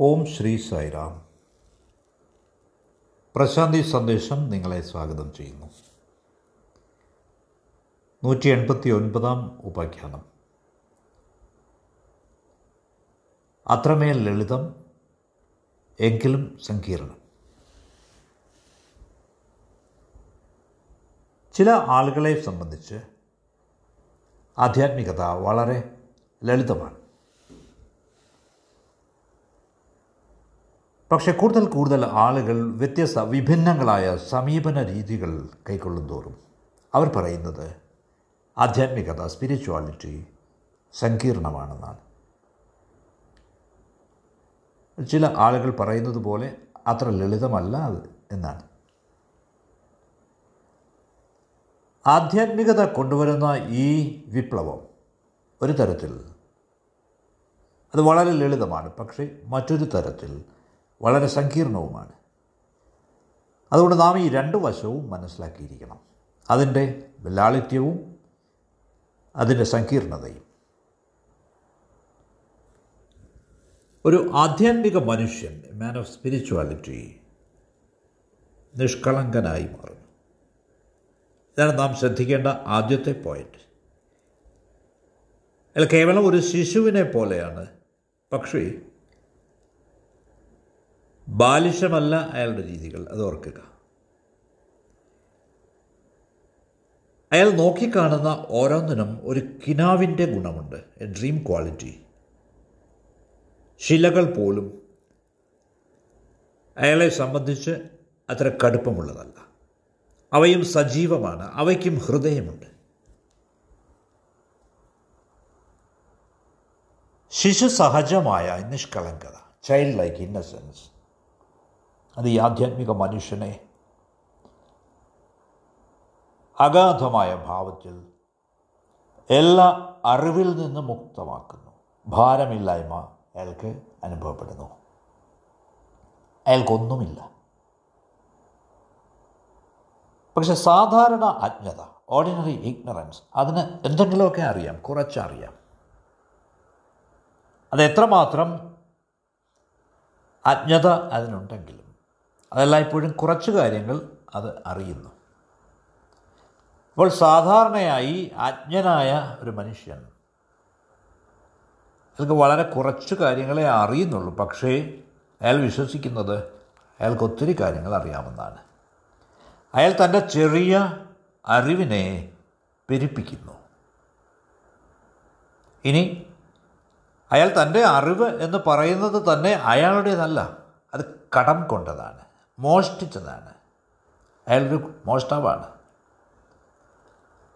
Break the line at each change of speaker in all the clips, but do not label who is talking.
ഓം ശ്രീ സായിറാം. പ്രശാന്തി സന്ദേശം നിങ്ങളെ സ്വാഗതം ചെയ്യുന്നു. നൂറ്റി എൺപത്തി ഒൻപതാം ഉപാഖ്യാനം. അത്രമേൽ ലളിതം എങ്കിലും സങ്കീർണം. ചില ആളുകളെ സംബന്ധിച്ച് ആധ്യാത്മികത വളരെ ലളിതമാണ്. പക്ഷേ കൂടുതൽ കൂടുതൽ ആളുകൾ വ്യത്യസ്ത വിഭിന്നങ്ങളായ സമീപന രീതികൾ കൈക്കൊള്ളും തോറും അവർ പറയുന്നത് ആധ്യാത്മികത സ്പിരിച്വാലിറ്റി സങ്കീർണമാണെന്നാണ്. ചില ആളുകൾ പറയുന്നത് പോലെ അത്ര ലളിതമല്ല അത് എന്നാണ്. ആധ്യാത്മികത കൊണ്ടുവരുന്ന ഈ വിപ്ലവം ഒരു തരത്തിൽ അത് വളരെ ലളിതമാണ്. പക്ഷേ മറ്റൊരു തരത്തിൽ വളരെ സങ്കീർണവുമാണ്. അതുകൊണ്ട് നാം ഈ രണ്ട് വശവും മനസ്സിലാക്കിയിരിക്കണം. അതിന്റെ ലാളിത്യവും അതിന്റെ സങ്കീർണതയും. ഒരു ആധ്യാത്മിക മനുഷ്യൻ മാൻ ഓഫ് സ്പിരിച്വാലിറ്റി നിഷ്കളങ്കനായി മാറുന്നു. ഇതാണ് നാം ശ്രദ്ധിക്കേണ്ട ആദ്യത്തെ പോയിന്റ് അല്ല കേവലം ഒരു ശിശുവിനെ പോലെയാണ്. പക്ഷേ ബാലിശമല്ല അയാളുടെ രീതികൾ അത് ഓർക്കുക. അയാൾ നോക്കിക്കാണുന്ന ഓരോന്നിനും ഒരു കിനാവിന്റെ ഗുണമുണ്ട് എ ഡ്രീം ക്വാളിറ്റി ശിലകൾ പോലും അയാളെ സംബന്ധിച്ച് അത്ര കടുപ്പമുള്ളതല്ല. അവയും സജീവമാണ് അവയ്ക്കും ഹൃദയമുണ്ട്. ശിശു സഹജമായ നിഷ്കളങ്കത ചൈൽഡ് ലൈക്ക് ഇന്നസെൻസ് അത് ഈ ആധ്യാത്മിക മനുഷ്യനെ അഗാധമായ ഭാവത്തിൽ എല്ലാ അറിവിൽ നിന്ന് മുക്തമാക്കുന്നു. ഭാരമില്ലായ്മ അയാൾക്ക് അനുഭവപ്പെടുന്നു. അയാൾക്കൊന്നുമില്ല. പക്ഷെ സാധാരണ അജ്ഞത ഓർഡിനറി ഇഗ്നറൻസ് അതിന് എന്തെങ്കിലുമൊക്കെ അറിയാം കുറച്ചറിയാം. അത് എത്രമാത്രം അജ്ഞത അതിനുണ്ടെങ്കിലും അതെല്ലായ്പ്പോഴും കുറച്ച് കാര്യങ്ങൾ അത് അറിയുന്നു. അപ്പോൾ സാധാരണയായി അജ്ഞനായ ഒരു മനുഷ്യൻ അയാൾക്ക് വളരെ കുറച്ച് കാര്യങ്ങളെ അറിയുന്നുള്ളൂ പക്ഷേ അയാൾ വിശ്വസിക്കുന്നത് അയാൾക്ക് ഒത്തിരി കാര്യങ്ങൾ അറിയാമെന്നാണ് അയാൾ തന്റെ ചെറിയ അറിവിനെ പെരുപ്പിക്കുന്നു. ഇനി അയാൾ തന്റെ അറിവ് എന്ന് പറയുന്നത് തന്നെ അയാളുടേതല്ല അത് കടം കൊണ്ടതാണ്. മോഷ്ടിച്ചതാണ്. അയാളൊരു മോഷ്ടാവാണ്.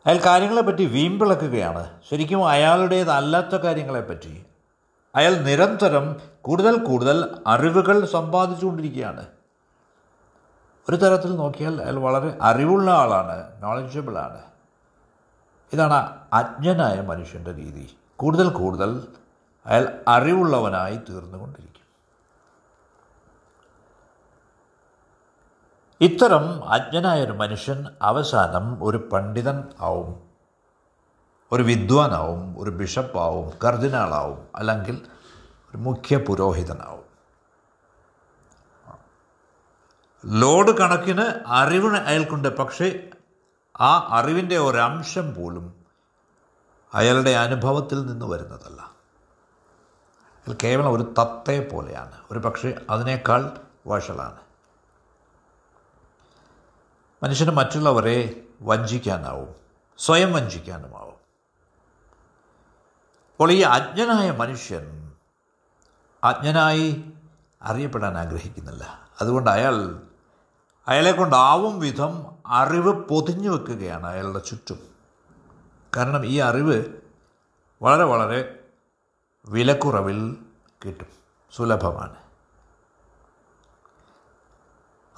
അയാൾ കാര്യങ്ങളെപ്പറ്റി വീമ്പിളക്കുകയാണ്. ശരിക്കും അയാളുടേതല്ലാത്ത കാര്യങ്ങളെപ്പറ്റി. അയാൾ നിരന്തരം കൂടുതൽ കൂടുതൽ അറിവുകൾ സമ്പാദിച്ചുകൊണ്ടിരിക്കുകയാണ്. ഒരു തരത്തിൽ നോക്കിയാൽ അയാൾ വളരെ അറിവുള്ള ആളാണ് നോളജബിളാണ് ഇതാണ് അജ്ഞനായ മനുഷ്യന്റെ രീതി. കൂടുതൽ കൂടുതൽ അയാൾ അറിവുള്ളവനായി തീർന്നുകൊണ്ടിരിക്കും ഇത്തരം അജ്ഞനായ ഒരു മനുഷ്യൻ അവസാനം ഒരു പണ്ഡിതൻ ആവും. ഒരു വിദ്വാനാവും ഒരു ബിഷപ്പാവും കർദിനാളാവും അല്ലെങ്കിൽ ഒരു മുഖ്യ പുരോഹിതനാവും. ലോഡ് കണക്കിന് അറിവ് അയാൾക്കുണ്ട് പക്ഷേ ആ അറിവിന്റെ ഒരംശം പോലും അയാളുടെ അനുഭവത്തിൽ നിന്ന് വരുന്നതല്ല. കേവലം ഒരു തത്തയെ പോലെയാണ് ഒരു പക്ഷേ അതിനേക്കാൾ വഷളാണ്. മനുഷ്യന് മറ്റുള്ളവരെ വഞ്ചിക്കാനാവും സ്വയം വഞ്ചിക്കാനുമാവും. അപ്പോൾ ഈ അജ്ഞനായ മനുഷ്യൻ അജ്ഞനായി അറിയപ്പെടാൻ ആഗ്രഹിക്കുന്നില്ല. അതുകൊണ്ട് അയാൾ അയാളെ കൊണ്ടാവും വിധം അറിവ് പൊതിഞ്ഞു വെക്കുകയാണ് അയാളുടെ ചുറ്റും. കാരണം ഈ അറിവ് വളരെ വളരെ വിലക്കുറവിൽ കിട്ടും സുലഭമാണ്.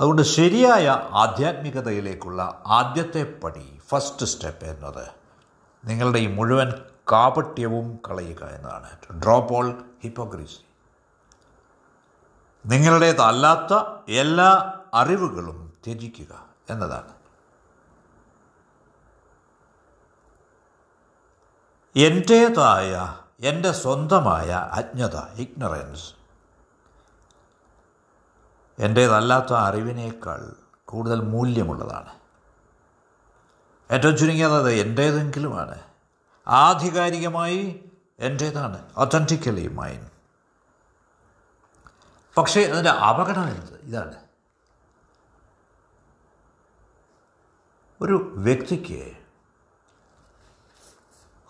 അതുകൊണ്ട് ശരിയായ ആധ്യാത്മികതയിലേക്കുള്ള ആദ്യത്തെ പടി ഫസ്റ്റ് സ്റ്റെപ്പ് എന്നത് നിങ്ങളുടെ ഈ മുഴുവൻ കാപട്യവും കളയുക എന്നതാണ്. ഡ്രോപ്പ് ഓൾ ഹിപ്പോക്രീസി നിങ്ങളുടേതല്ലാത്ത എല്ലാ അറിവുകളും ത്യജിക്കുക എന്നതാണ്. എന്റേതായ എന്റെ സ്വന്തമായ അജ്ഞത ഇഗ്നറൻസ് എന്റേതല്ലാത്ത അറിവിനേക്കാൾ കൂടുതൽ മൂല്യമുള്ളതാണ്. ഏറ്റവും ചുരുങ്ങിയത് എന്റേതെങ്കിലുമാണ് ആധികാരികമായി എന്റേതാണ് ഒത്തന്റിക്കലി മൈൻ പക്ഷേ അതിന്റെ അപകടം ഇതാണ്. ഒരു വ്യക്തിക്ക്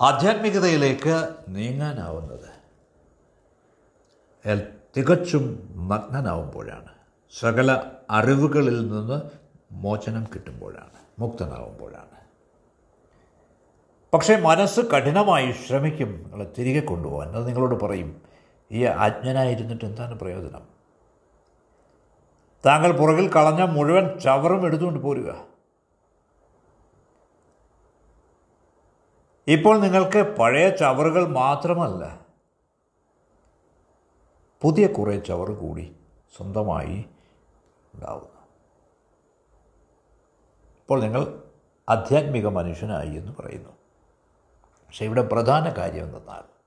ആധ്യാത്മികതയിലേക്ക് നീങ്ങാനാവുന്നത്. തികച്ചും നഗ്നനാവുമ്പോഴാണ് സകല അറിവുകളിൽ നിന്ന് മോചനം കിട്ടുമ്പോഴാണ് മുക്തനാകുമ്പോഴാണ് പക്ഷേ മനസ്സ് കഠിനമായി ശ്രമിക്കും നിങ്ങളെ തിരികെ കൊണ്ടുപോകാൻ. അത് നിങ്ങളോട് പറയും ഈ അജ്ഞനായിരുന്നിട്ട് എന്താണ് പ്രയോജനം? താങ്കൾ പുറകിൽ കളഞ്ഞ മുഴുവൻ ചവറും എടുത്തുകൊണ്ട് പോരുക. ഇപ്പോൾ നിങ്ങൾക്ക് പഴയ ചവറുകൾ മാത്രമല്ല പുതിയ കുറേ ചവറ് കൂടി സ്വന്തമായി ഉണ്ടാവുന്നു. ഇപ്പോൾ നിങ്ങൾ ആധ്യാത്മിക മനുഷ്യനായി എന്ന് പറയുന്നു. പക്ഷേ ഇവിടെ പ്രധാന കാര്യം എന്തെന്നാൽ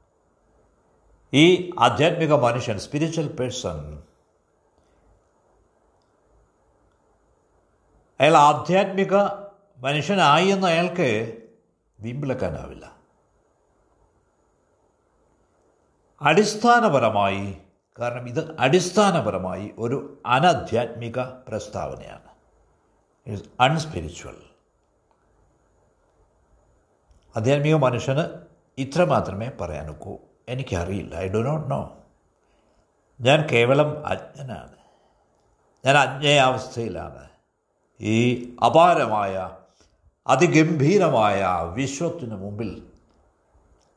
ഈ ആധ്യാത്മിക മനുഷ്യൻ സ്പിരിച്വൽ പേഴ്സൺ അയാൾ ആധ്യാത്മിക മനുഷ്യനായി എന്ന് അയാൾക്ക് വീമ്പിളക്കാനാവില്ല. അടിസ്ഥാനപരമായി കാരണം ഇത് അടിസ്ഥാനപരമായി ഒരു അനധ്യാത്മിക പ്രസ്താവനയാണ്. ഇറ്റ്സ് അൺസ്പിരിച്വൽ ആധ്യാത്മിക മനുഷ്യന് ഇത്ര മാത്രമേ പറയാനൊക്കൂ എനിക്കറിയില്ല. ഐ ഡു നോട്ട് നോ ഞാൻ കേവലം അജ്ഞനാണ്. ഞാൻ അജ്ഞയാവസ്ഥയിലാണ്. ഈ അപാരമായ അതിഗംഭീരമായ വിശ്വത്തിന് മുമ്പിൽ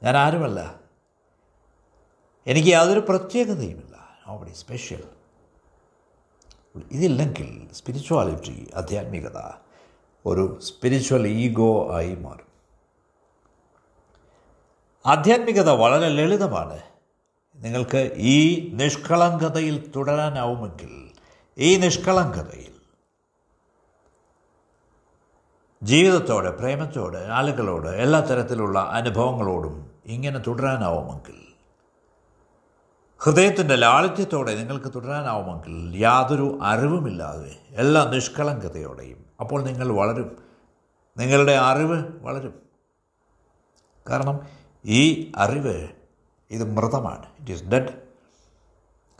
ഞാൻ ആരുമല്ല. എനിക്ക് യാതൊരു പ്രത്യേകതയുമില്ല. നോബഡി സ്പെഷ്യൽ ഇതില്ലെങ്കിൽ സ്പിരിച്വാലിറ്റി ആധ്യാത്മികത ഒരു സ്പിരിച്വൽ ഈഗോ ആയി മാറും. ആധ്യാത്മികത വളരെ ലളിതമാണ്. നിങ്ങൾക്ക് ഈ നിഷ്കളങ്കതയിൽ തുടരാനാവുമെങ്കിൽ ഈ നിഷ്കളങ്കതയിൽ ജീവിതത്തോടെ പ്രേമത്തോടെ ആളുകളോട് എല്ലാ തരത്തിലുള്ള അനുഭവങ്ങളോടും ഇങ്ങനെ തുടരാനാവുമെങ്കിൽ ഹൃദയത്തിന്റെ ലാളിത്യത്തോടെ നിങ്ങൾക്ക് തുടരാനാവുമെങ്കിൽ യാതൊരു അറിവുമില്ലാതെ എല്ലാ നിഷ്കളങ്കതയോടെയും. അപ്പോൾ നിങ്ങൾ വളരും. നിങ്ങളുടെ അറിവ് വളരും. കാരണം ഈ അറിവ് ഇത് മൃതമാണ്. ഇറ്റ് ഈസ് ഡെഡ്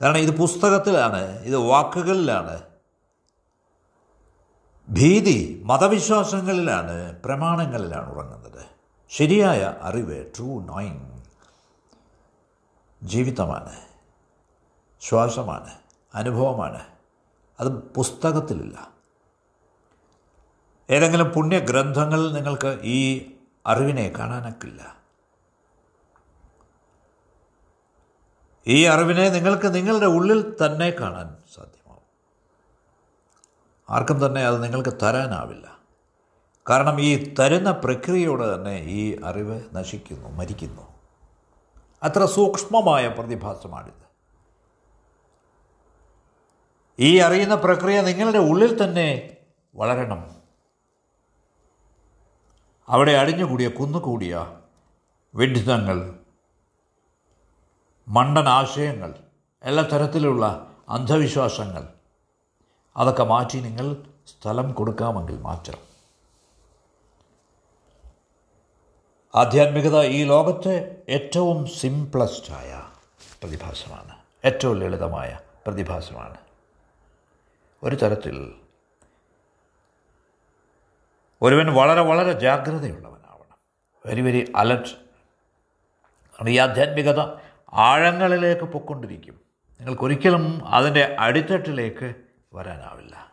കാരണം ഇത് പുസ്തകത്തിലാണ് ഇത് വാക്കുകളിലാണ്. ഭീതി മതവിശ്വാസങ്ങളിലാണ് പ്രമാണങ്ങളിലാണ് ഉറങ്ങുന്നത്. ശരിയായ അറിവ് ട്രൂ നോയിങ് ജീവിതമാണ്. ശ്വാസമാണ് അനുഭവമാണ്. അത് പുസ്തകത്തിലില്ല. ഏതെങ്കിലും പുണ്യഗ്രന്ഥങ്ങളിൽ നിങ്ങൾക്ക് ഈ അറിവിനെ കാണാനൊക്കില്ല. ഈ അറിവിനെ നിങ്ങൾക്ക് നിങ്ങളുടെ ഉള്ളിൽ തന്നെ കാണാൻ സാധ്യമാവും. ആർക്കും തന്നെ അത് നിങ്ങൾക്ക് തരാനാവില്ല. കാരണം ഈ തരുന്ന പ്രക്രിയയോടെ തന്നെ ഈ അറിവ് നശിക്കുന്നു മരിക്കുന്നു. അത്ര സൂക്ഷ്മമായ പ്രതിഭാസമാണിത്. ഈ അറിയുന്ന പ്രക്രിയ നിങ്ങളുടെ ഉള്ളിൽ തന്നെ വളരണം. അവിടെ അടിഞ്ഞുകൂടിയ കുന്നുകൂടിയ വിഡിതങ്ങൾ മണ്ടൻ ആശയങ്ങൾ എല്ലാ തരത്തിലുള്ള അന്ധവിശ്വാസങ്ങൾ അതൊക്കെ മാറ്റി നിങ്ങൾ സ്ഥലം കൊടുക്കാമെങ്കിൽ മാത്രം. ആധ്യാത്മികത ഈ ലോകത്തെ ഏറ്റവും സിംപ്ലസ്റ്റായ പ്രതിഭാസമാണ്. ഏറ്റവും ലളിതമായ പ്രതിഭാസമാണ്. ഒരു തരത്തിൽ ഒരുവൻ വളരെ വളരെ ജാഗ്രതയുള്ളവനാവണം. വെരി വെരി അലർട്ട് ഈ ആധ്യാത്മികത ആഴങ്ങളിലേക്ക് പൊക്കൊണ്ടിരിക്കും നിങ്ങൾക്കൊരിക്കലും അതിന്റെ അടിത്തട്ടിലേക്ക് വരാനാവില്ല.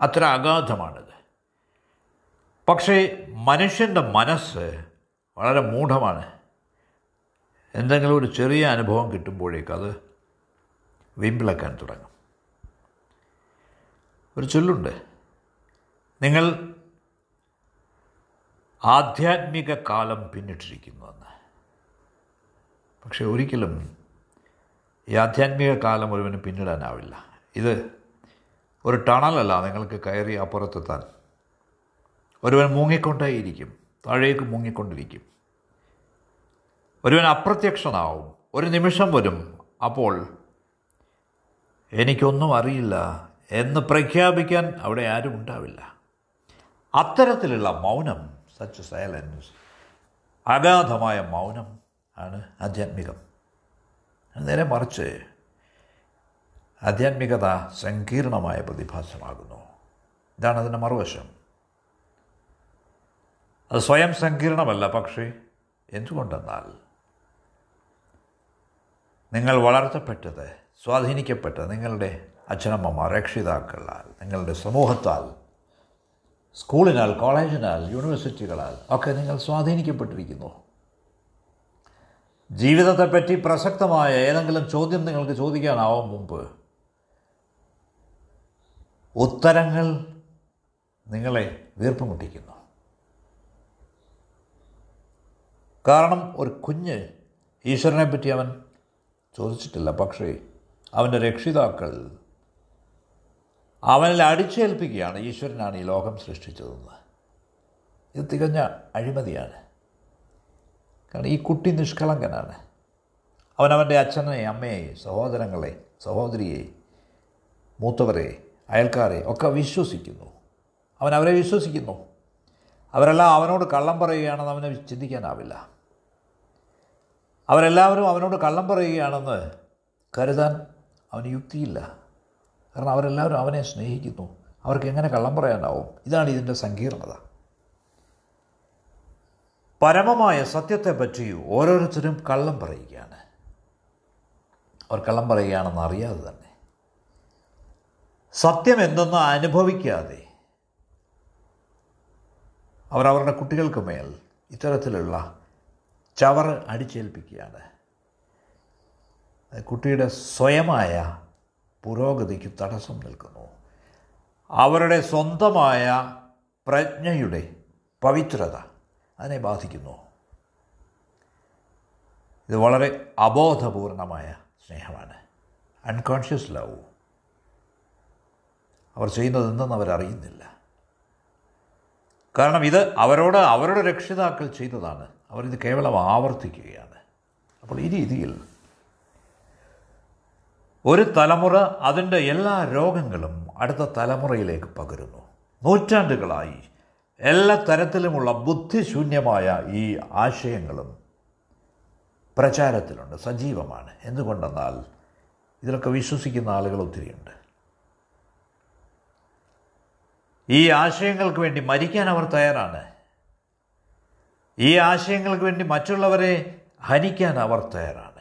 അത്ര അഗാധമാണിത്. പക്ഷേ മനുഷ്യന്റെ മനസ്സ് വളരെ മൂഢമാണ്. എന്തെങ്കിലും ഒരു ചെറിയ അനുഭവം കിട്ടുമ്പോഴേക്കത് വിമ്പിളക്കാൻ തുടങ്ങും. ഒരു ചൊല്ലുണ്ട്. നിങ്ങൾ ആധ്യാത്മിക കാലം പിന്നിട്ടിരിക്കുന്നുവെന്ന് പക്ഷേ ഒരിക്കലും ഈ ആധ്യാത്മിക കാലം ഒരുവന് പിന്നിടാനാവില്ല. ഇത് ഒരു ടണലല്ല നിങ്ങൾക്ക് കയറി അപ്പുറത്തെത്താൻ. ഒരുവൻ മുങ്ങിക്കൊണ്ടേയിരിക്കും താഴേക്ക് മുങ്ങിക്കൊണ്ടിരിക്കും. ഒരുവൻ അപ്രത്യക്ഷനാവും. ഒരു നിമിഷം വരും അപ്പോൾ എനിക്കൊന്നും അറിയില്ല. എന്ന് പ്രഖ്യാപിക്കാൻ അവിടെ ആരും ഉണ്ടാവില്ല. അത്തരത്തിലുള്ള മൗനം സച്ച് സൈലൻസ് അഗാധമായ മൗനം ആണ് ആധ്യാത്മികം. നേരെ മറിച്ച് ആധ്യാത്മികത സങ്കീർണമായ പ്രതിഭാസമാകുന്നു. ഇതാണ് അതിന്റെ മറുവശം. അത് സ്വയം സങ്കീർണമല്ല പക്ഷേ എന്തുകൊണ്ടെന്നാൽ നിങ്ങൾ വളർത്തപ്പെട്ടത് സ്വാധീനിക്കപ്പെട്ടത് നിങ്ങളുടെ അച്ഛനമ്മമാർ രക്ഷിതാക്കളാൽ നിങ്ങളുടെ സമൂഹത്താൽ സ്കൂളിനാൽ കോളേജിനാൽ യൂണിവേഴ്സിറ്റികളാൽ ഒക്കെ നിങ്ങൾ സ്വാധീനിക്കപ്പെട്ടിരിക്കുന്നു. ജീവിതത്തെപ്പറ്റി പ്രസക്തമായ ഏതെങ്കിലും ചോദ്യം നിങ്ങൾക്ക് ചോദിക്കാനാവും മുമ്പ് ഉത്തരങ്ങൾ നിങ്ങളെ വീർപ്പുമുട്ടിക്കുന്നു. കാരണം ഒരു കുഞ്ഞ് ഈശ്വരനെപ്പറ്റി അവൻ ചോദിച്ചിട്ടില്ല പക്ഷേ അവന്റെ രക്ഷിതാക്കൾ അവനിൽ അടിച്ചേൽപ്പിക്കുകയാണ്. ഈശ്വരനാണ് ഈ ലോകം സൃഷ്ടിച്ചതെന്ന്. ഇത് തികഞ്ഞ അഴിമതിയാണ്. കാരണം ഈ കുട്ടി നിഷ്കളങ്കനാണ്. അവനവന്റെ അച്ഛനെ അമ്മയെ സഹോദരങ്ങളെ സഹോദരിയെ മൂത്തവരെ അയൽക്കാരെ ഒക്കെ വിശ്വസിക്കുന്നു. അവൻ അവരെ വിശ്വസിക്കുന്നു. അവരെല്ലാം അവനോട് കള്ളം പറയുകയാണെന്ന് അവന് ചിന്തിക്കാനാവില്ല. അവരെല്ലാവരും അവനോട് കള്ളം പറയുകയാണെന്ന് കരുതാൻ അവന് യുക്തിയില്ല. കാരണം അവരെല്ലാവരും അവനെ സ്നേഹിക്കുന്നു. അവർക്ക് എങ്ങനെ കള്ളം പറയാനാവും? ഇതാണ് ഇതിന്റെ സങ്കീർണത. പരമമായ സത്യത്തെപ്പറ്റി ഓരോരുത്തരും കള്ളം പറയുകയാണ്. അവർ കള്ളം പറയുകയാണെന്ന് അറിയാതെ തന്നെ. സത്യം എന്തെന്ന് അനുഭവിക്കാതെ അവരവരുടെ കുട്ടികൾക്ക് മേൽ ഇത്തരത്തിലുള്ള ചവറ് അടിച്ചേൽപ്പിക്കുകയാണ്. കുട്ടിയുടെ സ്വയമായ പുരോഗതിക്ക് തടസ്സം നിൽക്കുന്നു. അവരുടെ സ്വന്തമായ പ്രജ്ഞയുടെ പവിത്രത അതിനെ ബാധിക്കുന്നു. ഇത് വളരെ അബോധപൂർണമായ സ്നേഹമാണ്. അൺകോൺഷ്യസ് ലവ് അവർ ചെയ്യുന്നതെന്തെന്ന് അവരറിയുന്നില്ല. കാരണം ഇത് അവരോട് അവരുടെ രക്ഷിതാക്കൾ ചെയ്തതാണ്. അവരിത് കേവലം ആവർത്തിക്കുകയാണ്. അപ്പോൾ ഈ രീതിയിൽ ഒരു തലമുറ അതിന്റെ എല്ലാ രോഗങ്ങളും അടുത്ത തലമുറയിലേക്ക് പകരുന്നു. നൂറ്റാണ്ടുകളായി എല്ലാ തരത്തിലുമുള്ള ബുദ്ധിശൂന്യമായ ഈ ആശയങ്ങളും പ്രചാരത്തിലുണ്ട് സജീവമാണ്. എന്തുകൊണ്ടെന്നാൽ ഇതിലൊക്കെ വിശ്വസിക്കുന്ന ആളുകൾ ഒത്തിരിയുണ്ട്. ഈ ആശയങ്ങൾക്ക് വേണ്ടി മരിക്കാൻ അവർ തയ്യാറാണ്. ഈ ആശയങ്ങൾക്ക് വേണ്ടി മറ്റുള്ളവരെ ഹനിക്കാൻ അവർ തയ്യാറാണ്.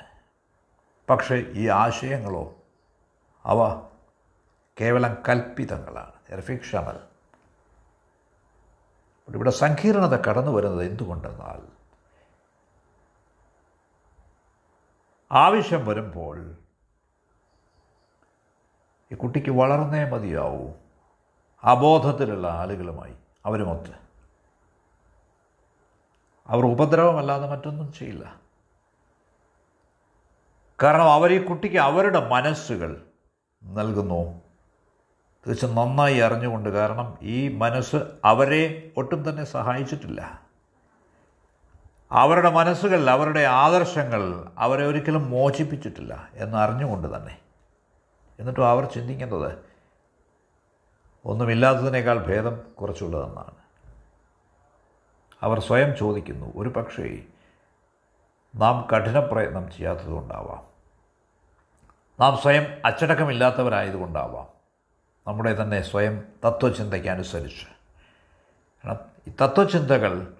പക്ഷേ ഈ ആശയങ്ങളോ അവ കേവലം കൽപ്പിതങ്ങളാണ്. ഫിക്ഷണൽ ഇവിടെ സങ്കീർണത കടന്നു വരുന്നത് എന്തുകൊണ്ടെന്നാൽ ആവശ്യം വരുമ്പോൾ ഈ കുട്ടിക്ക് വളർന്നേ മതിയാവൂ. അബോധത്തിലുള്ള ആളുകളുമായി അവരുമൊത്ത്. അവർ ഉപദ്രവമല്ലാതെ മറ്റൊന്നും ചെയ്യില്ല. കാരണം അവർ ഈ കുട്ടിക്ക് അവരുടെ മനസ്സുകൾ നൽകുന്നു. തീർച്ചയായും നന്നായി അറിഞ്ഞുകൊണ്ട് കാരണം ഈ മനസ്സ് അവരെ ഒട്ടും തന്നെ സഹായിച്ചിട്ടില്ല. അവരുടെ മനസ്സുകൾ അവരുടെ ആദർശങ്ങൾ അവരെ ഒരിക്കലും മോചിപ്പിച്ചിട്ടില്ല എന്നറിഞ്ഞുകൊണ്ട് തന്നെ. എന്നിട്ടും അവർ ചിന്തിക്കുന്നത് ഒന്നുമില്ലാത്തതിനേക്കാൾ ഭേദം കുറച്ചുള്ളതെന്നാണ്. അവർ സ്വയം ചോദിക്കുന്നു ഒരു പക്ഷേ നാം കഠിന പ്രയത്നം ചെയ്യാത്തതുകൊണ്ടാവാം. നാം സ്വയം അച്ചടക്കമില്ലാത്തവരായതുകൊണ്ടാവാം നമ്മുടെ തന്നെ സ്വയം തത്വചിന്തയ്ക്ക് അനുസരിച്ച് കാരണം ഈ തത്വചിന്തകൾ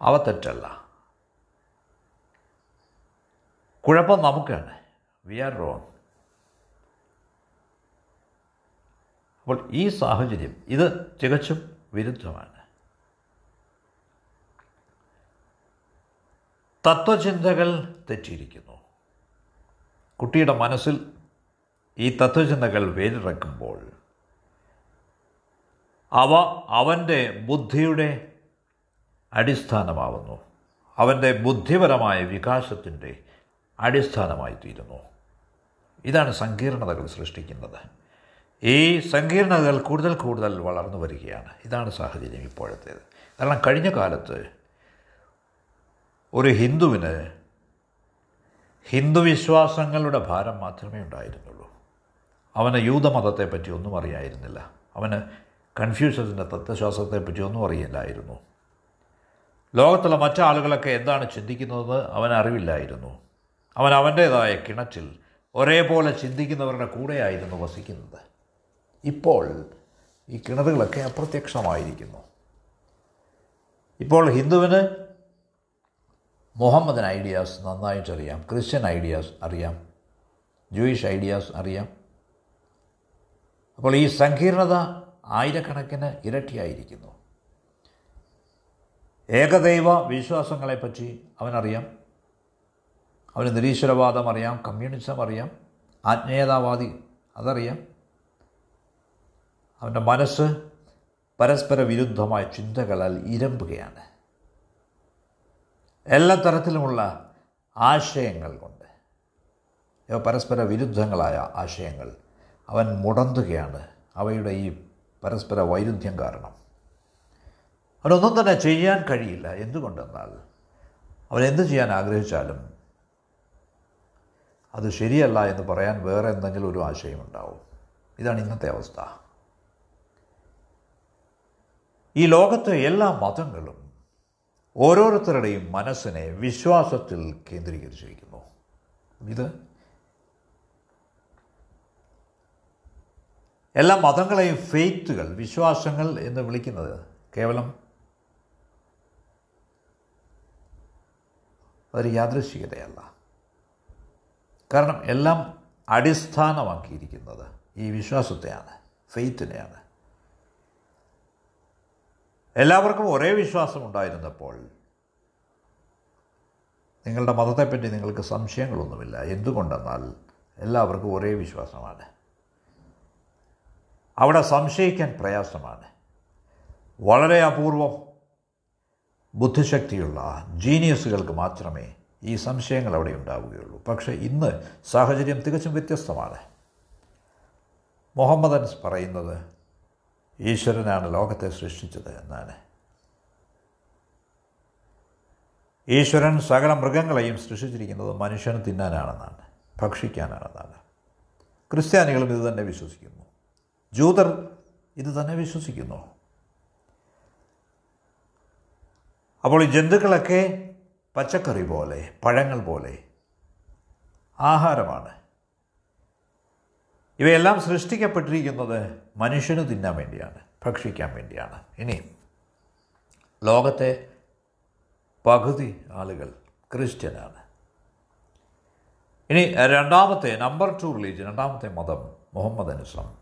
അവ തെറ്റല്ല. കുഴപ്പം നമുക്കാണ്. We are wrong. അപ്പോൾ ഈ സാഹചര്യം ഇത് തികച്ചും വിരുദ്ധമാണ്. തത്വചിന്തകൾ തെറ്റിയിരിക്കുന്നു. കുട്ടിയുടെ മനസ്സിൽ ഈ തത്വചിന്തകൾ വേരിറക്കുമ്പോൾ അവ അവന്റെ ബുദ്ധിയുടെ അടിസ്ഥാനമാവുന്നു. അവന്റെ ബുദ്ധിപരമായ വികാസത്തിന്റെ അടിസ്ഥാനമായി തീരുന്നു ഇതാണ് സങ്കീർണതകൾ സൃഷ്ടിക്കുന്നത്. ഈ സങ്കീർണതകൾ കൂടുതൽ കൂടുതൽ വളർന്നു വരികയാണ്. ഇതാണ് സാഹചര്യം ഇപ്പോഴത്തേത്. കാരണം കഴിഞ്ഞ കാലത്ത് ഒരു ഹിന്ദുവിന് ഹിന്ദു വിശ്വാസങ്ങളുടെ ഭാരം മാത്രമേ ഉണ്ടായിരുന്നുള്ളൂ. അവന് യൂതമതത്തെപ്പറ്റി ഒന്നും അറിയായിരുന്നില്ല. അവന് കൺഫ്യൂഷൻസിന്റെ തത്വശാസ്ത്രത്തെപ്പറ്റി ഒന്നും അറിയില്ലായിരുന്നു. ലോകത്തുള്ള മറ്റാളുകളൊക്കെ എന്താണ് ചിന്തിക്കുന്നതെന്ന് അവൻ അറിവില്ലായിരുന്നു. അവൻ അവന്റേതായ കിണറ്റിൽ ഒരേപോലെ ചിന്തിക്കുന്നവരുടെ കൂടെയായിരുന്നു വസിക്കുന്നത്. ഇപ്പോൾ ഈ കിണറുകളൊക്കെ അപ്രത്യക്ഷമായിരിക്കുന്നു. ഇപ്പോൾ ഹിന്ദുവിന് മുഹമ്മദൻ ഐഡിയാസ് നന്നായിട്ട് അറിയാം ക്രിസ്ത്യൻ ഐഡിയാസ് അറിയാം. ജൂയിഷ് ഐഡിയാസ് അറിയാം. അപ്പോൾ ഈ സങ്കീർണത ആയിരക്കണക്കിന് ഇരട്ടിയായിരിക്കുന്നു. ഏകദൈവ വിശ്വാസങ്ങളെപ്പറ്റി അവനറിയാം. അവന് നിരീശ്വരവാദം അറിയാം. കമ്മ്യൂണിസം അറിയാം. ആത്മീയതാവാദി അതറിയാം. അവന്റെ മനസ്സ് പരസ്പര വിരുദ്ധമായ ചിന്തകളാൽ ഇരമ്പുകയാണ്. എല്ലാ തരത്തിലുമുള്ള ആശയങ്ങൾ കൊണ്ട്. പരസ്പര വിരുദ്ധങ്ങളായ ആശയങ്ങൾ. അവൻ മുടന്തുകയാണ്. അവയുടെ ഈ പരസ്പര വൈരുദ്ധ്യം കാരണം. അവനൊന്നും തന്നെ ചെയ്യാൻ കഴിയില്ല. എന്തുകൊണ്ടെന്നാൽ അവൻ എന്ത് ചെയ്യാൻ ആഗ്രഹിച്ചാലും അത് ശരിയല്ല എന്ന് പറയാൻ വേറെ എന്തെങ്കിലും ഒരു ആശയമുണ്ടാവും ഇതാണ് ഇന്നത്തെ അവസ്ഥ. ഈ ലോകത്തെ എല്ലാ മതങ്ങളും ഓരോരുത്തരുടെയും മനസ്സിനെ വിശ്വാസത്തിൽ കേന്ദ്രീകരിച്ചിരിക്കുന്നു. ഇത് എല്ലാ മതങ്ങളെയും ഫെയ്ത്തുകൾ വിശ്വാസങ്ങൾ എന്ന് വിളിക്കുന്നത് കേവലം ഒരു യാദൃശ്ചികതയല്ല. കാരണം എല്ലാം അടിസ്ഥാനമാക്കിയിരിക്കുന്നത് ഈ വിശ്വാസത്തെയാണ് ഫെയ്ത്തിനെയാണ്. എല്ലാവർക്കും ഒരേ വിശ്വാസം ഉണ്ടായിരുന്നപ്പോൾ നിങ്ങളുടെ മതത്തെപ്പറ്റി നിങ്ങൾക്ക് സംശയങ്ങളൊന്നുമില്ല. എന്തുകൊണ്ടെന്നാൽ എല്ലാവർക്കും ഒരേ വിശ്വാസമാണ്. അവിടെ സംശയിക്കാൻ പ്രയാസമാണ്. വളരെ അപൂർവം ബുദ്ധിശക്തിയുള്ള ജീനിയസുകൾക്ക് മാത്രമേ ഈ സംശയങ്ങൾ അവിടെ ഉണ്ടാവുകയുള്ളൂ. പക്ഷേ ഇന്ന് സാഹചര്യം തികച്ചും വ്യത്യസ്തമാണ്. മുഹമ്മദൻസ് പറയുന്നത് ഈശ്വരനാണ് ലോകത്തെ സൃഷ്ടിച്ചത് എന്നാണ്. ഈശ്വരൻ സകല മൃഗങ്ങളെയും സൃഷ്ടിച്ചിരിക്കുന്നത് മനുഷ്യന് തിന്നാനാണെന്നാണ് ഭക്ഷിക്കാനാണെന്നാണ്. ക്രിസ്ത്യാനികളും ഇത് തന്നെ വിശ്വസിക്കുന്നു. ജൂതർ ഇത് തന്നെ വിശ്വസിക്കുന്നു. അപ്പോൾ ഈ ജന്തുക്കളൊക്കെ പച്ചക്കറി പോലെ പഴങ്ങൾ പോലെ ആഹാരമാണ്. ഇവയെല്ലാം സൃഷ്ടിക്കപ്പെട്ടിരിക്കുന്നത് മനുഷ്യന് തിന്നാൻ വേണ്ടിയാണ് ഭക്ഷിക്കാൻ വേണ്ടിയാണ്. ഇനി ലോകത്തെ പകുതി ആളുകൾ ക്രിസ്ത്യനാണ്. ഇനി രണ്ടാമത്തെ നമ്പർ ടു റിലീജിയൻ രണ്ടാമത്തെ മതം മുഹമ്മദ് അനുസ്ലം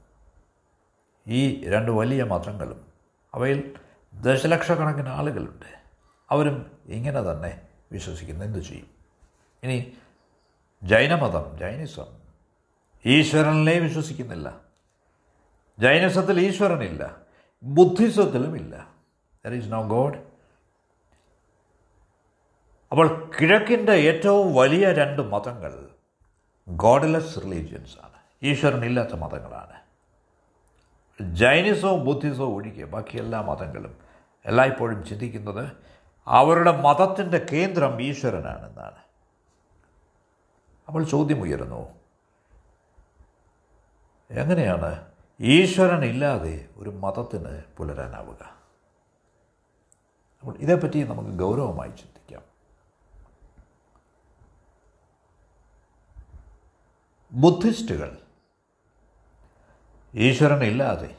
ഈ രണ്ട് വലിയ മതങ്ങളും അവയിൽ ദശലക്ഷക്കണക്കിന് ആളുകളുണ്ട്. അവരും ഇങ്ങനെ തന്നെ വിശ്വസിക്കുന്നു. എന്തു ചെയ്യും? ഇനി ജൈനമതം ജൈനിസം ഈശ്വരനിലേ വിശ്വസിക്കുന്നില്ല. ജൈനിസത്തിൽ ഈശ്വരനില്ല. ബുദ്ധിസത്തിലും ഇല്ല ദർ ഈസ് നോ ഗോഡ് അപ്പോൾ കിഴക്കിന്റെ ഏറ്റവും വലിയ രണ്ട് മതങ്ങൾ ഗോഡ്ലെസ് റിലീജിയൻസാണ് ഈശ്വരനില്ലാത്ത മതങ്ങളാണ്. ജൈനിസവും ബുദ്ധിസവും ഒഴികെ ബാക്കി എല്ലാ മതങ്ങളും എല്ലായ്പ്പോഴും ചിന്തിക്കുന്നത് അവരുടെ മതത്തിന്റെ കേന്ദ്രം ഈശ്വരനാണെന്നാണ്. അപ്പോൾ ചോദ്യം ഉയരുന്നു എങ്ങനെയാണ്? ഈശ്വരൻ ഇല്ലാതെ ഒരു മതത്തിന് പുലരാനാവുക. അപ്പോൾ ഇതേപ്പറ്റി നമുക്ക് ഗൗരവമായി ചിന്തിക്കാം. ബുദ്ധിസ്റ്റുകൾ ഈശ്വരൻ ഇല്ലാതെ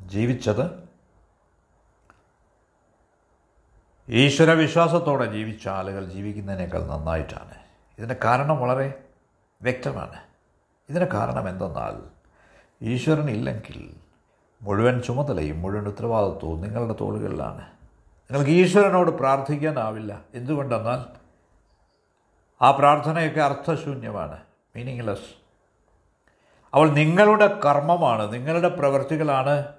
ജീവിച്ചത് ഈശ്വരവിശ്വാസത്തോടെ ജീവിച്ച ആളുകൾ ജീവിക്കുന്നതിനേക്കാൾ നന്നായിട്ടാണ്. ഇതിന്റെ കാരണം വളരെ വ്യക്തമാണ്. ഇതിന് കാരണം എന്തെന്നാൽ ഈശ്വരൻ ഇല്ലെങ്കിൽ മുഴുവൻ ചുമതലയും മുഴുവൻ ഉത്തരവാദിത്വവും നിങ്ങളുടെ തോളുകളിലാണ്. നിങ്ങൾക്ക് ഈശ്വരനോട് പ്രാർത്ഥിക്കാനാവില്ല. എന്തുകൊണ്ടെന്നാൽ ആ പ്രാർത്ഥനയൊക്കെ അർത്ഥശൂന്യമാണ് മീനിങ്ലെസ് അവൾ നിങ്ങളുടെ കർമ്മമാണ് നിങ്ങളുടെ പ്രവൃത്തികളാണ്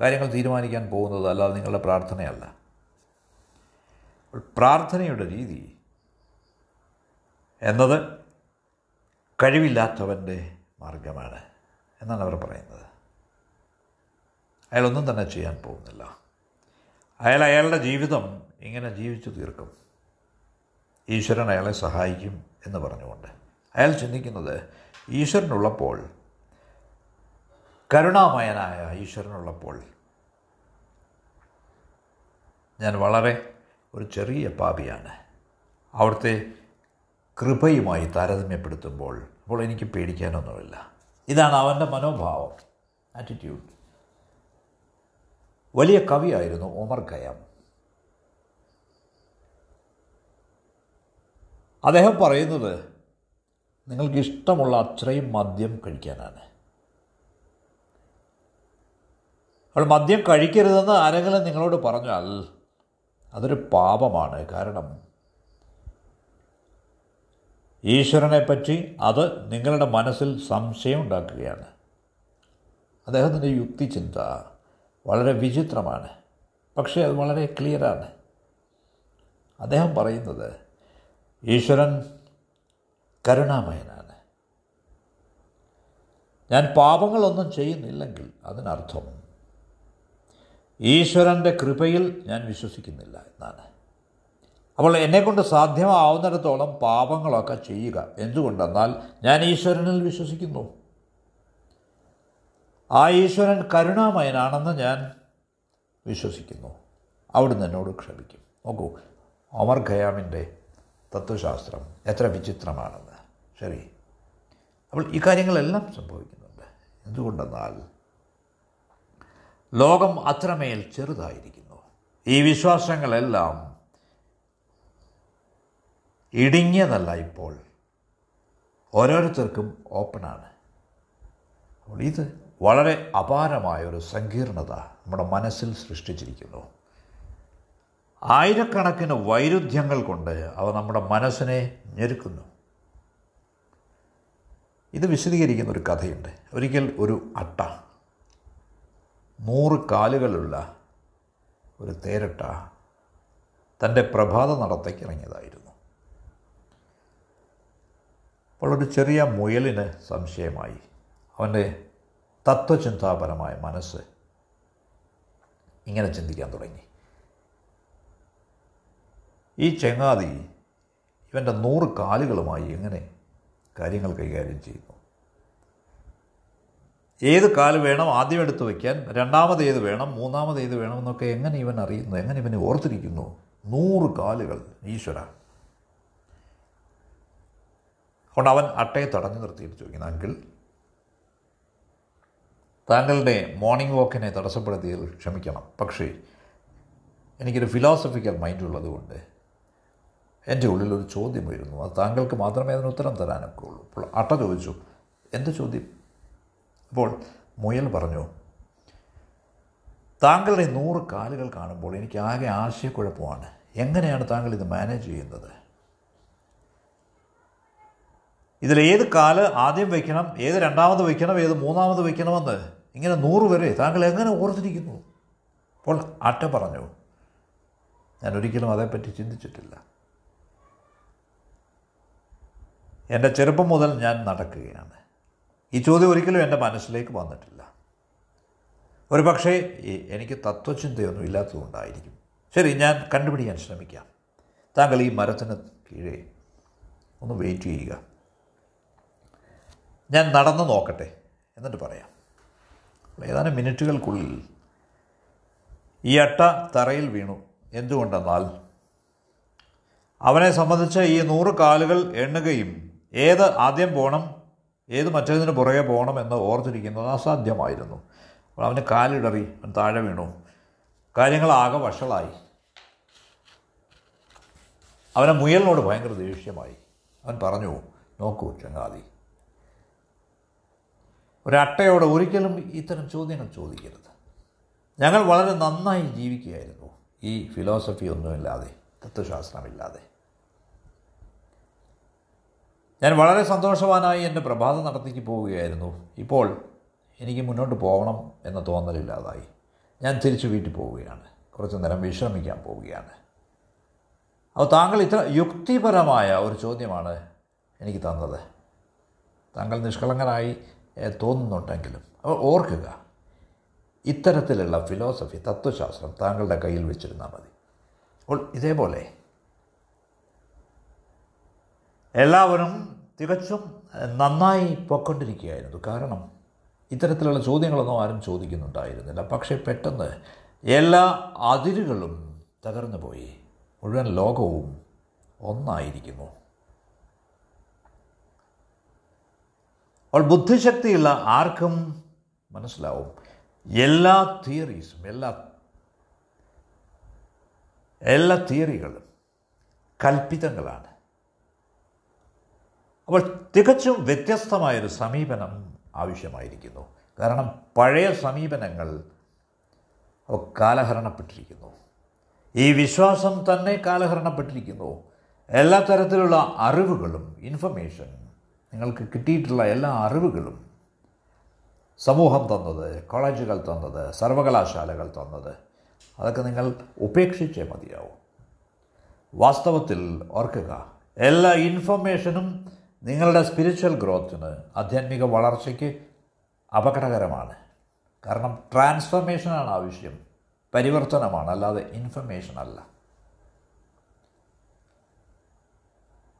കാര്യങ്ങൾ തീരുമാനിക്കാൻ പോകുന്നത് അല്ലാതെ നിങ്ങളുടെ പ്രാർത്ഥനയല്ല. പ്രാർത്ഥനയുടെ രീതി എന്നത് കഴിവില്ലാത്തവന്റെ മാർഗമാണ് എന്നാണ് അവർ പറയുന്നത്. അയാളൊന്നും തന്നെ ചെയ്യാൻ പോകുന്നില്ല. അയാൾ അയാളുടെ ജീവിതം ഇങ്ങനെ ജീവിച്ചു തീർക്കും. ഈശ്വരൻ അയാളെ സഹായിക്കും എന്ന് പറഞ്ഞുകൊണ്ട്. അയാൾ ചിന്തിക്കുന്നത് ഈശ്വരനുള്ളപ്പോൾ കരുണാമയനായ ഈശ്വരനുള്ളപ്പോൾ ഞാൻ വളരെ ഒരു ചെറിയ പാപിയാണ്. അവിടുത്തെ കൃപയുമായി താരതമ്യപ്പെടുത്തുമ്പോൾ അപ്പോൾ എനിക്ക് പേടിക്കാനൊന്നുമില്ല. ഇതാണ് അവന്റെ മനോഭാവം ആറ്റിറ്റ്യൂഡ് വലിയ കവിയായിരുന്നു ഒമർ ഖയാം. അദ്ദേഹം പറയുന്നത് നിങ്ങൾക്ക് ഇഷ്ടമുള്ള അത്രയും മദ്യം കഴിക്കാനാണ്. അപ്പോൾ മദ്യം കഴിക്കരുതെന്ന് ആരെങ്കിലും നിങ്ങളോട് പറഞ്ഞാൽ അതൊരു പാപമാണ്. കാരണം ഈശ്വരനെപ്പറ്റി അത് നിങ്ങളുടെ മനസ്സിൽ സംശയം ഉണ്ടാക്കുകയാണ്. അദ്ദേഹത്തിന്റെ യുക്തിചിന്ത വളരെ വിചിത്രമാണ്. പക്ഷേ അത് വളരെ ക്ലിയറാണ് അദ്ദേഹം പറയുന്നത് ഈശ്വരൻ കരുണാമയനാണ്. ഞാൻ പാപങ്ങളൊന്നും ചെയ്യുന്നില്ലെങ്കിൽ അതിനർത്ഥം ഈശ്വരന്റെ കൃപയിൽ ഞാൻ വിശ്വസിക്കുന്നില്ല എന്നാണ്. അപ്പോൾ എന്നെക്കൊണ്ട് സാധ്യമാവുന്നിടത്തോളം പാപങ്ങളൊക്കെ ചെയ്യുക. എന്തുകൊണ്ടെന്നാൽ ഞാൻ ഈശ്വരനിൽ വിശ്വസിക്കുന്നു. ആ ഈശ്വരൻ കരുണാമയനാണെന്ന് ഞാൻ വിശ്വസിക്കുന്നു. അവിടുന്ന് എന്നോട് ക്ഷമിക്കും. നോക്കൂ ഒമർ ഖയാമിന്റെ തത്വശാസ്ത്രം എത്ര വിചിത്രമാണെന്ന്. ശരി. അപ്പോൾ ഈ കാര്യങ്ങളെല്ലാം സംഭവിക്കുന്നുണ്ട്. എന്തുകൊണ്ടെന്നാൽ ലോകം അത്രമേൽ ചെറുതായിരിക്കുന്നു. ഈ വിശ്വാസങ്ങളെല്ലാം ഇടുങ്ങിയതല്ല ഇപ്പോൾ. ഓരോരുത്തർക്കും ഓപ്പണാണ് അപ്പോൾ ഇത് വളരെ അപാരമായ ഒരു സങ്കീർണത നമ്മുടെ മനസ്സിൽ സൃഷ്ടിച്ചിരിക്കുന്നു. ആയിരക്കണക്കിന് വൈരുദ്ധ്യങ്ങൾ കൊണ്ട് അവ നമ്മുടെ മനസ്സിനെ ഞെരുക്കുന്നു. ഇത് വിശദീകരിക്കുന്ന ഒരു കഥയുണ്ട്. ഒരിക്കൽ ഒരു അട്ട നൂറ് കാലുകളുള്ള ഒരു തേരട്ട തന്റെ പ്രഭാത നടത്തേക്ക് ഇറങ്ങിയതായിരുന്നു. അപ്പോൾ ഒരു ചെറിയ മുയലിന് സംശയമായി. അവന്റെ തത്വചിന്താപരമായ മനസ്സ് ഇങ്ങനെ ചിന്തിക്കാൻ തുടങ്ങി. ഈ ചെങ്ങാതി ഇവന്റെ നൂറ് കാലുകളുമായി എങ്ങനെ കാര്യങ്ങൾ കൈകാര്യം ചെയ്യുന്നു? ഏത് കാൽ വേണം ആദ്യം എടുത്ത് വയ്ക്കാൻ രണ്ടാമത് ഏത് വേണം മൂന്നാമത് ഏത് വേണം എന്നൊക്കെ എങ്ങനെ ഇവൻ അറിയുന്നു എങ്ങനെ ഇവനെ ഓർത്തിരിക്കുന്നു? നൂറ് കാലുകൾ ഈശ്വര. അതുകൊണ്ട് അവൻ അട്ടയെ തടഞ്ഞു നിർത്തിയിട്ട് ചോദിക്കുന്നു. അങ്കിൾ താങ്കളുടെ മോർണിംഗ് വാക്കിനെ തടസ്സപ്പെടുത്തിയതിൽ ക്ഷമിക്കണം. പക്ഷേ എനിക്കൊരു ഫിലോസഫിക്കൽ മൈൻഡ് ഉള്ളതുകൊണ്ട് എന്റെ ഉള്ളിലൊരു ചോദ്യം വരുന്നു അത് താങ്കൾക്ക് മാത്രമേ അതിന് ഉത്തരം തരാനൊക്കെ ഉള്ളൂ അപ്പോൾ അട്ട ചോദിച്ചു എന്ത് ചോദ്യം? അപ്പോൾ മുയൽ പറഞ്ഞു താങ്കളുടെ നൂറ് കാലുകൾ കാണുമ്പോൾ എനിക്ക് ആകെ ആശയക്കുഴപ്പമാണ്. എങ്ങനെയാണ് താങ്കൾ ഇത് മാനേജ് ചെയ്യുന്നത്? ഇതിൽ ഏത് കാൽ ആദ്യം വയ്ക്കണം ഏത് രണ്ടാമത് വയ്ക്കണം ഏത് മൂന്നാമത് വയ്ക്കണമെന്ന്? ഇങ്ങനെ നൂറ് വരെ താങ്കൾ എങ്ങനെ ഓർത്തിരിക്കുന്നു? അപ്പോൾ അട്ട പറഞ്ഞു ഞാൻ ഒരിക്കലും അതേപ്പറ്റി ചിന്തിച്ചിട്ടില്ല. എന്റെ ചെറുപ്പം മുതൽ ഞാൻ നടക്കുകയാണ്. ഈ ചോദ്യം ഒരിക്കലും എന്റെ മനസ്സിലേക്ക് വന്നിട്ടില്ല. ഒരു പക്ഷേ എനിക്ക് തത്വചിന്തയൊന്നും ഇല്ലാത്തതുകൊണ്ടായിരിക്കും. ശരി ഞാൻ കണ്ടുപിടിക്കാൻ ശ്രമിക്കാം. താങ്കൾ ഈ മരത്തിന് കീഴേ ഒന്ന് വെയിറ്റ് ചെയ്യുക. ഞാൻ നടന്നു നോക്കട്ടെ എന്നിട്ട് പറയാം. ഏതാനും മിനിറ്റുകൾക്കുള്ളിൽ ഈ അട്ട തറയിൽ വീണു. എന്തുകൊണ്ടെന്നാൽ അവനെ സംബന്ധിച്ച് ഈ നൂറ് കാലുകൾ എണ്ണുകയും ഏത് ആദ്യം പോകണം ഏത് മറ്റേതിന് പുറകെ പോകണം എന്ന് ഓർത്തിരിക്കുന്നത് അസാധ്യമായിരുന്നു. അപ്പോൾ അവന് കാലിടറി അവൻ താഴെ വീണു. കാര്യങ്ങളാകെ വഷളായി. അവനെ മുയലിനോട് ഭയങ്കര ദേഷ്യമായി. അവൻ പറഞ്ഞു നോക്കൂ ചങ്ങാതി ഒരട്ടയോട് ഒരിക്കലും ഇത്തരം ചോദ്യങ്ങൾ ചോദിക്കരുത്. ഞങ്ങൾ വളരെ നന്നായി ജീവിക്കുകയായിരുന്നു. ഈ ഫിലോസഫി ഒന്നുമില്ലാതെ തത്വശാസ്ത്രമില്ലാതെ. ഞാൻ വളരെ സന്തോഷവാനായി എന്റെ പ്രഭാത നടത്തിക്ക് പോവുകയായിരുന്നു. ഇപ്പോൾ എനിക്ക് മുന്നോട്ട് പോകണം എന്ന തോന്നലില്ലാതായി. ഞാൻ തിരിച്ചു വീട്ടിൽ പോവുകയാണ്. കുറച്ച് നേരം വിശ്രമിക്കാൻ പോവുകയാണ്. അപ്പോൾ താങ്കൾ ഇത്ര യുക്തിപരമായ ഒരു ചോദ്യമാണ് എനിക്ക് തന്നത്. താങ്കൾ നിഷ്കളങ്കനായി തോന്നുന്നുണ്ടെങ്കിലും. അപ്പോൾ ഓർക്കുക ഇത്തരത്തിലുള്ള ഫിലോസഫി തത്വശാസ്ത്രം താങ്കളുടെ കയ്യിൽ വെച്ചിരുന്നാൽ മതി. അപ്പോൾ ഇതേപോലെ എല്ലാവരും തികച്ചും നന്നായി പൊക്കൊണ്ടിരിക്കുകയായിരുന്നു കാരണം ഇത്തരത്തിലുള്ള ചോദ്യങ്ങളൊന്നും ആരും ചോദിക്കുന്നുണ്ടായിരുന്നില്ല. പക്ഷേ പെട്ടെന്ന് എല്ലാ അതിരുകളും തകർന്നു പോയി മുഴുവൻ ലോകവും ഒന്നായിരിക്കുന്നു. അപ്പോൾ ബുദ്ധിശക്തിയുള്ള ആർക്കും മനസ്സിലാവും. എല്ലാ തിയറീസും എല്ലാ എല്ലാ തിയറികളും കൽപ്പിതങ്ങളാണ്. അപ്പോൾ തികച്ചും വ്യത്യസ്തമായൊരു സമീപനം ആവശ്യമായിരിക്കുന്നു. കാരണം പഴയ സമീപനങ്ങൾ കാലഹരണപ്പെട്ടിരിക്കുന്നു. ഈ വിശ്വാസം തന്നെ കാലഹരണപ്പെട്ടിരിക്കുന്നു. എല്ലാ തരത്തിലുള്ള അറിവുകളും ഇൻഫർമേഷൻ നിങ്ങൾക്ക് കിട്ടിയിട്ടുള്ള എല്ലാ അറിവുകളും സമൂഹം തന്നത് കോളേജുകൾ തന്നത് സർവകലാശാലകൾ തന്നത് അതൊക്കെ നിങ്ങൾ ഉപേക്ഷിച്ചേ മതിയാവും. വാസ്തവത്തിൽ ഓർക്കുക എല്ലാ ഇൻഫർമേഷനും നിങ്ങളുടെ സ്പിരിച്വൽ ഗ്രോത്തിന് ആധ്യാത്മിക വളർച്ചയ്ക്ക് അപകടകരമാണ്. കാരണം ട്രാൻസ്ഫർമേഷനാണ് ആവശ്യം പരിവർത്തനമാണ് അല്ലാതെ ഇൻഫർമേഷൻ അല്ല.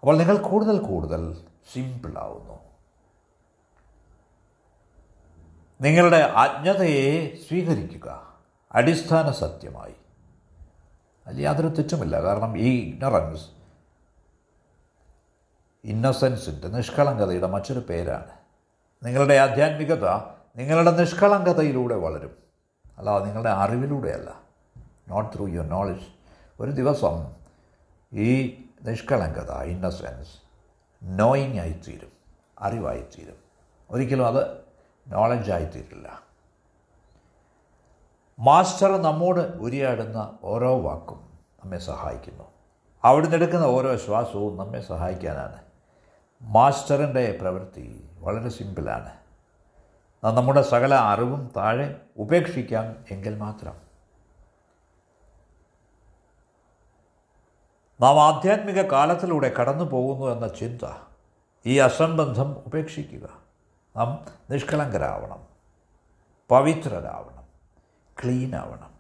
അപ്പോൾ നിങ്ങൾ കൂടുതൽ കൂടുതൽ സിമ്പിളാവുന്നു. നിങ്ങളുടെ അജ്ഞതയെ സ്വീകരിക്കുക. അടിസ്ഥാന സത്യമായി. അതിൽ യാതൊരു തെറ്റുമില്ല. കാരണം ഈ ഇഗ്നറൻസ് ഇന്നസെൻസിന്റെ നിഷ്കളങ്കതയുടെ മറ്റൊരു പേരാണ്. നിങ്ങളുടെ ആധ്യാത്മികത നിങ്ങളുടെ നിഷ്കളങ്കതയിലൂടെ വളരും. അല്ലാതെ നിങ്ങളുടെ അറിവിലൂടെയല്ല. നോട്ട് ത്രൂ യുവർ നോളജ് ഒരു ദിവസം ഈ നിഷ്കളങ്കത ഇന്നസെൻസ് നോയിങ് ആയിത്തീരും അറിവായിത്തീരും. ഒരിക്കലും അത് നോളജ് ആയിത്തീരില്ല മാസ്റ്റർ നമ്മോട് ഉരിയാടുന്ന ഓരോ വാക്കും നമ്മെ സഹായിക്കുന്നു. അവിടുന്ന് എടുക്കുന്ന ഓരോ ശ്വാസവും നമ്മെ സഹായിക്കാനാണ്. മാസ്റ്ററിന്റെ പ്രവൃത്തി വളരെ സിമ്പിളാണ്. നമ്മുടെ സകല അറിവും താഴെ ഉപേക്ഷിക്കാം എങ്കിൽ മാത്രം നാം ആധ്യാത്മിക കാലത്തിലൂടെ കടന്നു പോകുന്നു എന്ന ചിന്ത ഈ അസംബന്ധം ഉപേക്ഷിക്കുക. നാം നിഷ്കളങ്കരാവണം. പവിത്രരാവണം. ക്ലീൻ ആവണം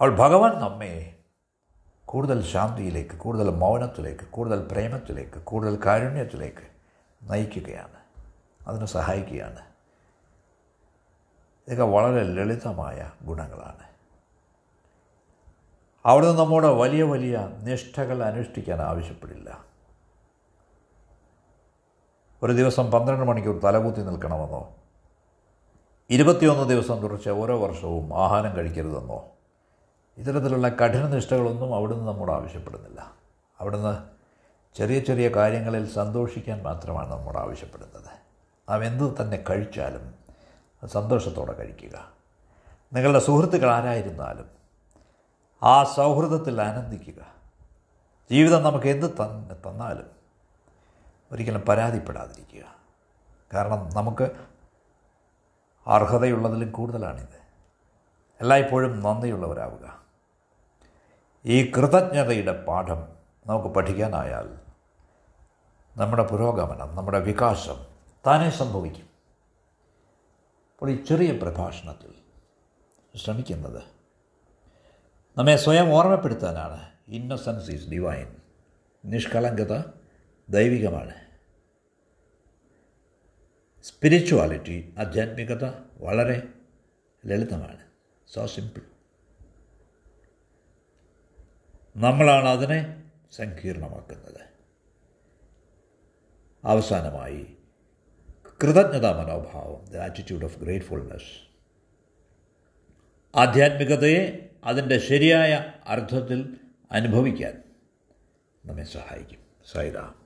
അവൾ ഭഗവാൻ നമ്മെ കൂടുതൽ ശാന്തിയിലേക്ക് കൂടുതൽ മൗനത്തിലേക്ക് കൂടുതൽ പ്രേമത്തിലേക്ക് കൂടുതൽ കാരുണ്യത്തിലേക്ക് നയിക്കുകയാണ്. അതിനെ സഹായിക്കുകയാണ്. ഇതൊക്കെ വളരെ ലളിതമായ ഗുണങ്ങളാണ്. അവിടുന്ന് നമ്മോട് വലിയ വലിയ നിഷ്ഠകൾ അനുഷ്ഠിക്കാൻ ആവശ്യപ്പെടില്ല. ഒരു ദിവസം പന്ത്രണ്ട് മണിക്കൂർ തലകുത്തി നിൽക്കണമെന്നോ? ഇരുപത്തിയൊന്ന് ദിവസം തുടർച്ച ഓരോ വർഷവും ആഹാരം കഴിക്കരുതെന്നോ? ഇത്തരത്തിലുള്ള കഠിന നിഷ്ഠകളൊന്നും അവിടുന്ന് നമ്മോട് ആവശ്യപ്പെടുന്നില്ല. അവിടുന്ന് ചെറിയ ചെറിയ കാര്യങ്ങളിൽ സന്തോഷിക്കാൻ മാത്രമാണ് നമ്മോട് ആവശ്യപ്പെടുന്നത്. നാം എന്ത് തന്നെ കഴിച്ചാലും സന്തോഷത്തോടെ കഴിക്കുക. നിങ്ങളുടെ സുഹൃത്തുക്കൾ ആരായിരുന്നാലും ആ സൗഹൃദത്തിൽ ആനന്ദിക്കുക. ജീവിതം നമുക്ക് എന്ത് തന്നെ തന്നാലും ഒരിക്കലും പരാതിപ്പെടാതിരിക്കുക. കാരണം നമുക്ക് അർഹതയുള്ളതിലും കൂടുതലാണിത്. എല്ലായ്പ്പോഴും നന്ദിയുള്ളവരാവുക. ഈ കൃതജ്ഞതയുടെ പാഠം നമുക്ക് പഠിക്കാനായാൽ നമ്മുടെ പുരോഗമനം നമ്മുടെ വികാസം താനേ സംഭവിക്കും. അപ്പോൾ ഈ ചെറിയ പ്രഭാഷണത്തിൽ ശ്രമിക്കുന്നത് നമ്മെ സ്വയം ഓർമ്മപ്പെടുത്താനാണ്. ഇന്നസെൻസ് ഈസ് ഡിവൈൻ നിഷ്കളങ്കത ദൈവികമാണ്. സ്പിരിച്വാലിറ്റി ആധ്യാത്മികത വളരെ ലളിതമാണ്. സോ സിമ്പിൾ നമ്മളാണ് അതിനെ സങ്കീർണമാക്കുന്നത്. അവസാനമായി കൃതജ്ഞതാ മനോഭാവം ദ ആറ്റിറ്റ്യൂഡ് ഓഫ് ഗ്രേറ്റ്ഫുൾനെസ് ആധ്യാത്മികതയെ അതിന്റെ ശരിയായ അർത്ഥത്തിൽ അനുഭവിക്കാൻ നമ്മെ സഹായിക്കും. സൈറാം.